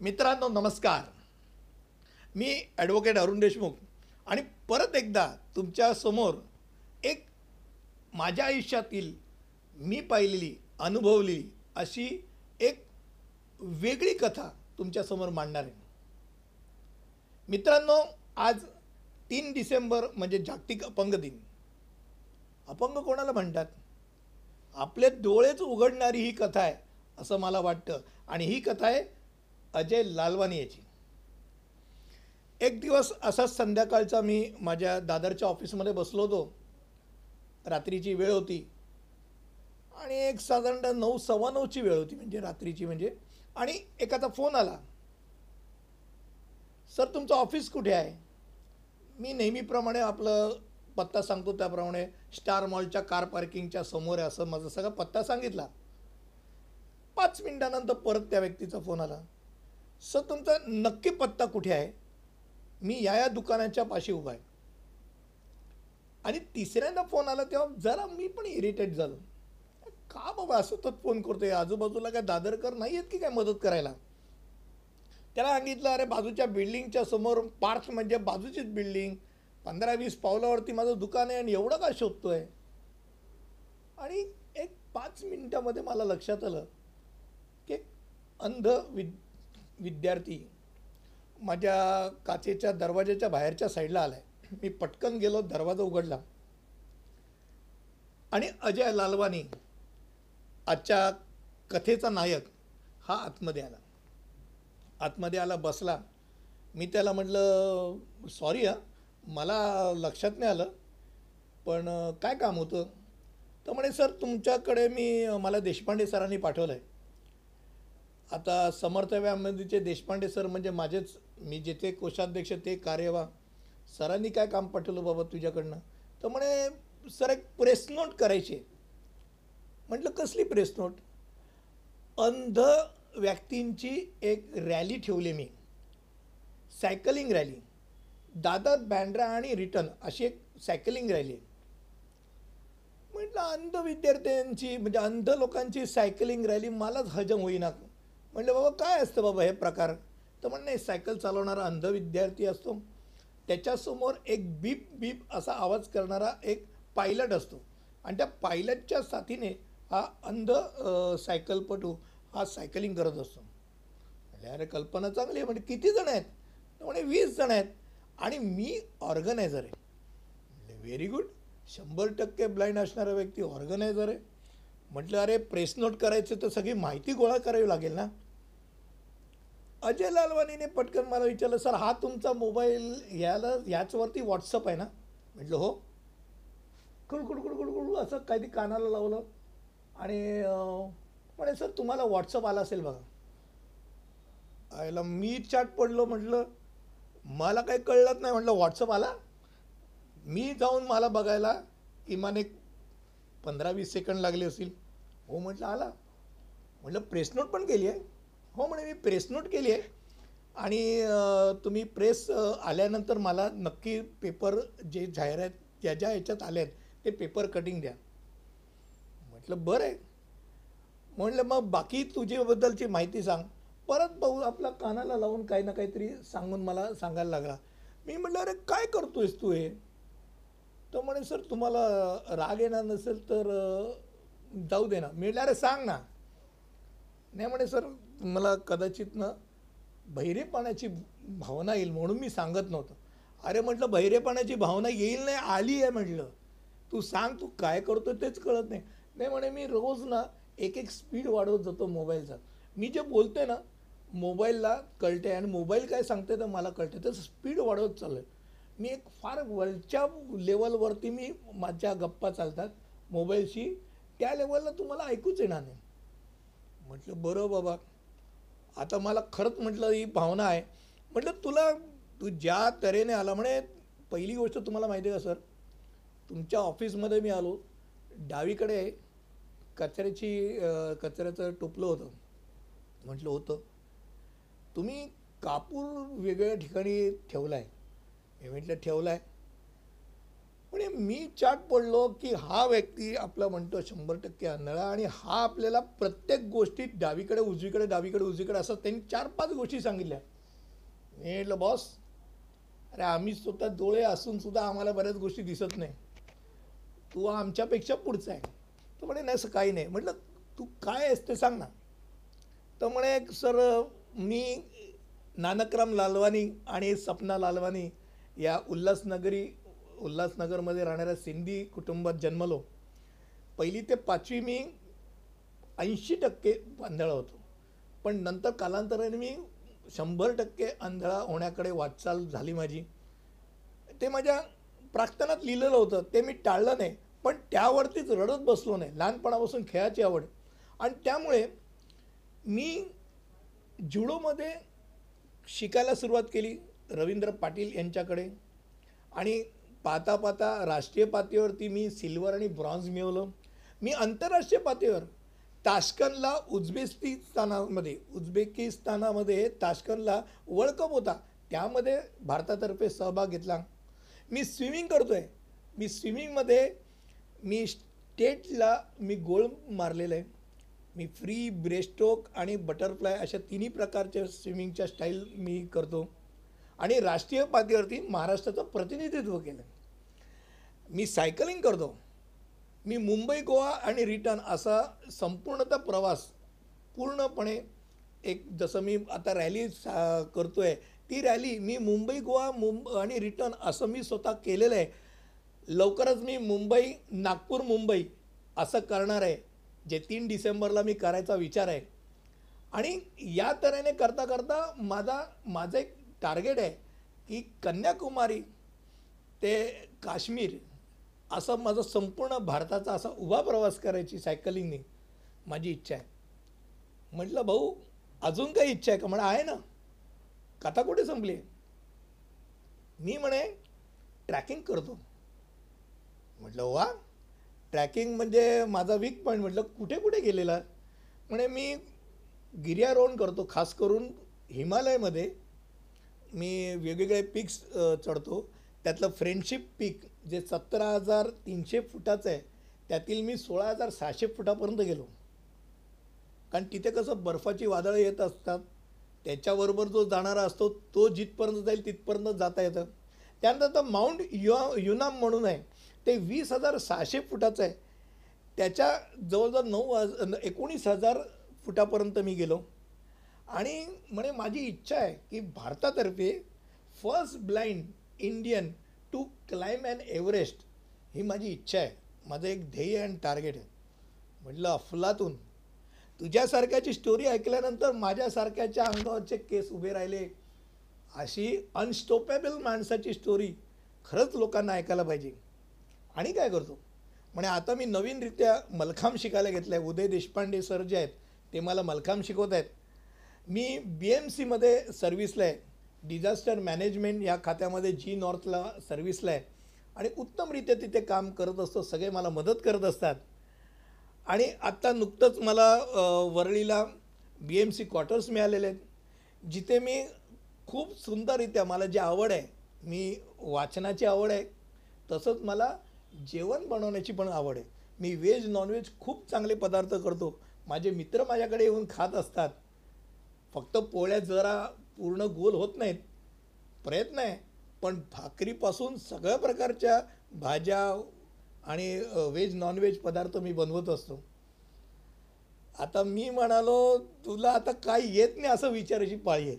मित्रांनो नमस्कार. मी ॲडव्होकेट अरुण देशमुख आणि परत एकदा तुमच्यासमोर एक माझ्या आयुष्यातील मी पाहिलेली अनुभवलेली अशी एक वेगळी कथा तुमच्यासमोर मांडणार आहे. मित्रांनो आज तीन डिसेंबर म्हणजे जागतिक अपंग दिन. अपंग कोणाला म्हणतात? आपले डोळेच उघडणारी ही कथा आहे असं मला वाटतं. आणि ही कथा आहे अजय लालवानी याची. एक दिवस असाच संध्याकाळचा मी माझ्या दादरच्या ऑफिसमध्ये बसलो होतो. रात्रीची वेळ होती. आणि एक साधारणतः नऊ सव्वा नऊची वेळ होती म्हणजे रात्रीची म्हणजे. आणि एकाचा फोन आला. सर तुमचं ऑफिस कुठे आहे? मी नेहमीप्रमाणे आपलं पत्ता सांगतो त्याप्रमाणे स्टार मॉलच्या कार पार्किंगच्या समोर आहे असं माझा सगळा पत्ता सांगितला. पाच मिनिटानंतर परत त्या व्यक्तीचा फोन आला. सर तुमचा नक्की पत्ता कुठे आहे? मी या या दुकानाच्या पाशी उभा आहे. आणि तिसऱ्यांदा फोन आला तेव्हा जरा मी पण इरिटेट झालो. का बाबा असं तर फोन करतोय? आजूबाजूला काय दादरकर नाही आहेत की काय मदत करायला? त्याला सांगितलं अरे बाजूच्या बिल्डिंगच्या समोर पार्थ म्हणजे बाजूचीच बिल्डिंग. पंधरा वीस पावलावरती माझं दुकान आहे आणि एवढं का शोधतोय? आणि एक पाच मिनिटामध्ये मला लक्षात आलं की अंध विद विद्यार्थी माझ्या काचेच्या दरवाजाच्या बाहेरच्या साईडला आला आहे मी पटकन गेलो दरवाजा उघडला. आणि अजय लालवानी आजच्या कथेचा नायक हा आतमध्ये आला. आतमध्ये आला बसला. मी त्याला म्हटलं सॉरी हा मला लक्षात नाही आलं पण काय काम होतं? तर म्हणे सर तुमच्याकडे मी मला देशपांडे सरांनी पाठवलं आहे आता समर्थ व्यायाममंदिरचे देशपांडे सर म्हणजे माझेच मी जेथे कोषाध्यक्ष ते कार्यवा. सरांनी काय काम पाठवलं बाबा तुझ्याकडनं? तर म्हणे सर एक प्रेस नोट करायची. म्हटलं कसली प्रेस नोट? अंध व्यक्तींची एक रॅली ठेवली मी. Cycling rally. दादर बँड्रा आणि रिटर्न अशी एक सायकलिंग रॅली. आहे म्हटलं अंध विद्यार्थ्यांची म्हणजे अंध लोकांची सायकलिंग रॅली मलाच हजम होईना. म्हणलं बाबा काय असतं बाबा हे प्रकार? तर म्हण नाही सायकल चालवणारा अंध विद्यार्थी असतो. त्याच्यासमोर एक बीप बीप असा आवाज करणारा एक पायलट असतो. आणि त्या पायलटच्या साथीने हा अंध सायकलपटू हा सायकलिंग करत असतो. म्हणजे अरे कल्पना चांगली आहे म्हणजे किती जण आहेत? म्हणे वीस जण आहेत. आणि मी ऑर्गनायझर आहे. म्हणजे व्हेरी गुड. शंभर टक्के ब्लाइंड असणारा व्यक्ती ऑर्गनायझर आहे. म्हटलं अरे प्रेस नोट करायचं तर सगळी माहिती गोळा करावी लागेल ना? अजय लालवानीने पटकन मला विचारलं सर हा तुमचा मोबाईल याला ह्याचवरती व्हॉट्सअप आहे ना? म्हटलं हो. कुडकुड कुडकुड कुड असं काहीतरी कानाला लावलं. आणि म्हणे सर तुम्हाला व्हॉट्सअप आला असेल बघा. आयला मी चाट पडलो म्हटलं मला काही कळलंच नाही. म्हटलं व्हॉट्सअप आला? मी जाऊन मला बघायला किमान एक पंधरा वीस सेकंड लागले असतील. हो म्हटलं आला. म्हटलं प्रेस नोट पण केली आहे. हो म्हणे मी प्रेस नोट केली आहे. आणि तुम्ही प्रेस आल्यानंतर मला नक्की पेपर जे जाहिरात ज्या ज्या ह्याच्यात आले आहेत ते पेपर कटिंग द्या. म्हटलं बरं आहे. म्हटलं मग बाकी तुझ्याबद्दलची माहिती सांग. परत भाऊ आपला कानाला लावून काही ना काहीतरी सांगून मला सांगायला लागला. मी म्हटलं अरे काय करतोयस तू हे? तर म्हणे सर तुम्हाला राग येणार नसेल तर जाऊ दे ना. मी म्हटलं अरे सांग ना. नाही म्हणे सर मला कदाचित ना बहिरेपणाची भावना येईल म्हणून मी सांगत नव्हतं. अरे म्हटलं बहिरेपणाची भावना येईल नाही आली आहे म्हटलं. तू सांग तू काय करतो तेच कळत नाही. नाही म्हणे मी रोज ना एक एक स्पीड वाढवत जातो मोबाईलचा. मी जे बोलते ना मोबाईलला कळते आणि मोबाईल काय सांगते तर मला कळते तर स्पीड वाढवत चाललं मी एक फार वरच्या लेवलवरती मी माझ्या गप्पा चालतात मोबाईलशी. त्या लेवलला तुम्हाला ऐकूच येणार नाही. म्हटलं बरं बाबा आता मला खरंच म्हटलं ही भावना आहे. म्हटलं तुला तू ज्या तऱ्हेने आला म्हणे पहिली गोष्ट तुम्हाला माहिती आहे का सर? तुमच्या ऑफिसमध्ये मी आलो. डावीकडे कचऱ्याची कचऱ्याचं टोपलं होतं. म्हटलं होतं. तुम्ही कापूर वेगळ्या ठिकाणी ठेवला आहे मी म्हटलं ठेवला आहे म्हणजे मी चाट पडलो की हा व्यक्ती आपला म्हणतो शंभर टक्के आंधळा आणि हा आपल्याला प्रत्येक गोष्टीत डावीकडे उजवीकडे डावीकडे उजवीकडे असं त्यांनी चार पाच गोष्टी सांगितल्या. मी म्हटलं बॉस अरे आम्ही स्वतः डोळे असून सुद्धा आम्हाला बऱ्याच गोष्टी दिसत नाही. तू आमच्यापेक्षा पुढचा आहे. तर म्हणे नाही असं काही नाही. म्हटलं तू काय आहेस ते सांग ना. तर म्हणे सर मी नानकराम लालवानी आणि सपना लालवानी या उल्हासनगरी उल्हासनगरमध्ये राहणाऱ्या सिंधी कुटुंबात जन्मलो. पहिली ते पाचवी मी ऐंशी टक्के आंधळा होतो. पण नंतर कालांतराने मी शंभर टक्के आंधळा होण्याकडे वाटचाल झाली माझी. ते माझ्या प्राक्तनात लिहिलेलं होतं ते मी टाळलं नाही पण त्यावरतीच रडत बसलो नाही. लहानपणापासून खेळाची आवड. आणि त्यामुळे मी जुडोमध्ये शिकायला सुरुवात केली रवींद्र पाटील यांच्याकडे. आणि पाहता पाहता राष्ट्रीय पातळीवरती मी सिल्वर आणि ब्रॉन्झ मिळवलं. मी आंतरराष्ट्रीय पातळीवर ताश्कनला उझबेकिस्तानामध्ये उझबेकिस्तानामध्ये ताश्कनला वर्ल्ड कप होता. त्यामध्ये भारतातर्फे सहभाग घेतला. मी स्विमिंग करतो आहे मी स्विमिंगमध्ये मी स्टेटला मी गोळ मारलेलं आहे मी फ्री ब्रेस्टोक आणि बटरफ्लाय अशा तिन्ही प्रकारच्या स्विमिंगच्या स्टाईल मी करतो. आणि राष्ट्रीय पातळीवरती महाराष्ट्राचं प्रतिनिधित्व केलं. मी सायकलिंग करतो. मी मुंबई गोवा आणि रिटर्न असा संपूर्णतः प्रवास पूर्णपणे एक जसं मी आता रॅली सा करतो आहे ती रॅली मी मुंबई गोवा मुंब आणि रिटर्न असं मी स्वतः केलेलं आहे. लवकरच मी मुंबई नागपूर मुंबई असं करणार आहे जे तीन डिसेंबरला मी करायचा विचार आहे. आणि या तऱ्हेने करता करता माझा माझं एक टार्गेट आहे की कन्याकुमारी ते काश्मीर. असं माझं संपूर्ण भारताचा असा उभा प्रवास करायची सायकलिंगने माझी इच्छा आहे. म्हटलं भाऊ अजून काही इच्छा आहे का? म्हणा आहे ना. कथा कुठे संपली मी म्हणे ट्रॅकिंग करतो. म्हटलं वा. ट्रॅकिंग म्हणजे माझा वीक पॉईंट म्हटलं कुठे कुठे गेलेला? म्हणे मी गिर्यारोहण करतो. खास करून हिमालयमध्ये मी वेगवेगळे पिक्स चढतो. त्यातलं फ्रेंडशिप पीक जे सतरा हजार तीनशे फुटाचं आहे त्यातील मी सोळा हजार सहाशे फुटापर्यंत गेलो. कारण तिथे कसं बर्फाची वादळं येत असतात त्याच्याबरोबर जो जाणारा असतो तो जिथपर्यंत जाईल तिथपर्यंत जाता येतं. त्यानंतर तर माउंट यु युनाम म्हणून आहे ते वीस हजार सहाशे फुटाचं आहे. त्याच्या जवळजवळ नऊ हज एकोणीस हजार फुटापर्यंत मी गेलो. आणि म्हणे माझी इच्छा आहे की भारतातर्फे first blind Indian to climb and Everest ही माझी इच्छा आहे. माझं एक ध्येय अँड टार्गेट आहे. म्हटलं अफलातून. तुझ्यासारख्याची स्टोरी ऐकल्यानंतर माझ्यासारख्याच्या अंगावरचे केस उभे राहिले. अशी अनस्टॉपेबल माणसाची स्टोरी खरंच लोकांना ऐकायला पाहिजे. आणि काय करतो? म्हणजे आता मी नवीनरित्या मलखांब शिकायला घेतलं आहे उदय देशपांडे सर जे आहेत ते मला मलखांब शिकवत आहेत मी बी एम सीमध्ये सर्व्हिसला आहे. डिझास्टर मॅनेजमेंट या खात्यामध्ये जी नॉर्थला सर्व्हिसला आहे आणि उत्तमरित्या तिथे काम करत असतो सगळे मला मदत करत असतात. आणि आत्ता नुकतंच मला वरळीला बी एम सी क्वार्टर्स मिळालेले आहेत. जिथे मी खूप सुंदररित्या मला जी आवड आहे मी वाचनाची आवड आहे तसंच मला जेवण बनवण्याची पण आवड आहे. मी व्हेज नॉनव्हेज खूप चांगले पदार्थ करतो. माझे मित्र माझ्याकडे येऊन खात असतात. फक्त पोळ्या जरा पूर्ण गोल होत नाहीत. प्रयत्न आहे. पण भाकरीपासून सगळ्या प्रकारच्या भाज्या आणि व्हेज नॉनव्हेज पदार्थ मी बनवत असतो. आता मी म्हणालो तुला आता काय येत नाही? असं विचारायची पाळी आहे.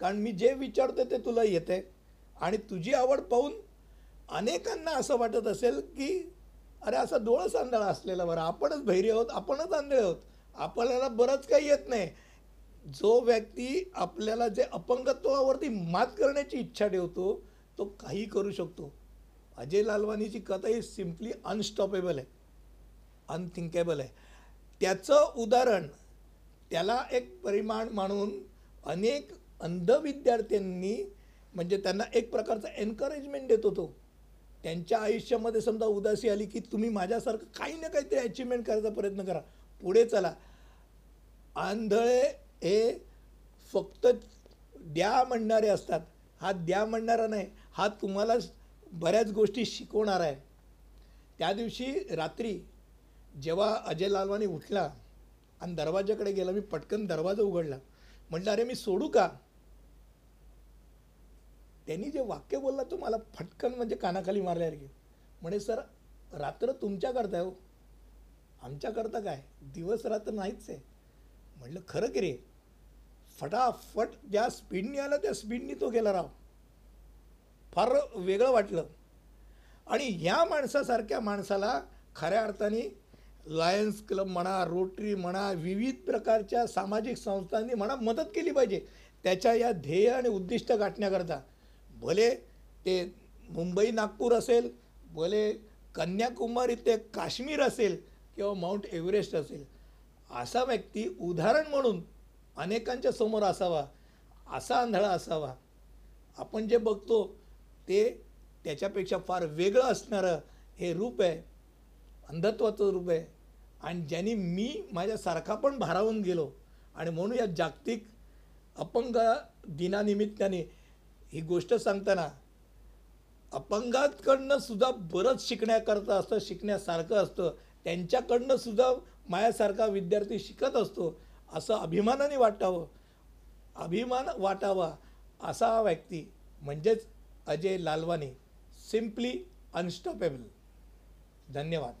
कारण मी जे विचारतो ते तुला येते आणि तुझी आवड पाहून अनेकांना असं वाटत असेल की अरे असा डोळस आंधळा असलेला बरं आपणच भैरी आहोत आपणच आंधळे आहोत. आपल्याला बरंच काही येत नाही. जो व्यक्ती आपल्याला जे अपंगत्वावरती मात करण्याची इच्छा ठेवतो तो काही करू शकतो. अजय लालवानीची कथा ही सिम्पली अनस्टॉपेबल आहे. अनथिंकेबल आहे. त्याचं उदाहरण त्याला एक परिमाण मानून अनेक अंध विद्यार्थ्यांनी म्हणजे त्यांना एक प्रकारचा एनकरेजमेंट देत होतो. त्यांच्या आयुष्यामध्ये समजा उदासी आली की तुम्ही माझ्यासारखं काही ना काहीतरी अचिव्हमेंट करायचा प्रयत्न करा. पुढे चला. आंधळे हे फक्त द्या म्हणणारे असतात. हा द्या म्हणणारा नाही हा तुम्हाला बऱ्याच गोष्टी शिकवणार आहे. त्या दिवशी रात्री जेव्हा अजय लालवानी उठला आणि दरवाजाकडे गेला मी पटकन दरवाजा उघडला. म्हटलं अरे मी सोडू का? त्यांनी जे वाक्य बोलला तो मला फटकन म्हणजे कानाखाली मारल्यासारखे. म्हणे सर रात्र तुमच्याकरता हो. आमच्याकरता काय? दिवस रात्र नाहीच आहे. म्हटलं खरं की रे? फटाफट ज्या स्पीडनी आला त्या स्पीडनी तो गेला राव. फार वेगळं वाटलं. आणि ह्या माणसासारख्या माणसाला खऱ्या अर्थाने लायन्स क्लब म्हणा रोटरी म्हणा विविध प्रकारच्या सामाजिक संस्थांनी म्हणा मदत केली पाहिजे. त्याच्या या ध्येय आणि उद्दिष्ट गाठण्याकरता. भले ते मुंबई नागपूर असेल भले कन्याकुमारी ते काश्मीर असेल किंवा माउंट एव्हरेस्ट असेल. असा व्यक्ती उदाहरण म्हणून अनेकांच्या समोर असावा असा आंधळा असावा. आपण जे बघतो ते त्याच्यापेक्षा फार वेगळं असणारं हे रूप आहे अंधत्वाचं रूप आहे. आणि ज्यांनी मी माझ्यासारखा पण भारावून गेलो आणि म्हणून या जागतिक अपंग दिनानिमित्ताने ही गोष्ट सांगताना अपंगांकडनं सुद्धा बरंच शिकण्याकरता असतं शिकण्यासारखं असतं. त्यांच्याकडनं सुद्धा माझ्यासारखा विद्यार्थी शिकत असतो. असं अभिमानाने वाटावं. अभिमान वाटावा असा हा व्यक्ती म्हणजेच अजय लालवानी. सिम्पली अनस्टॉपेबल धन्यवाद.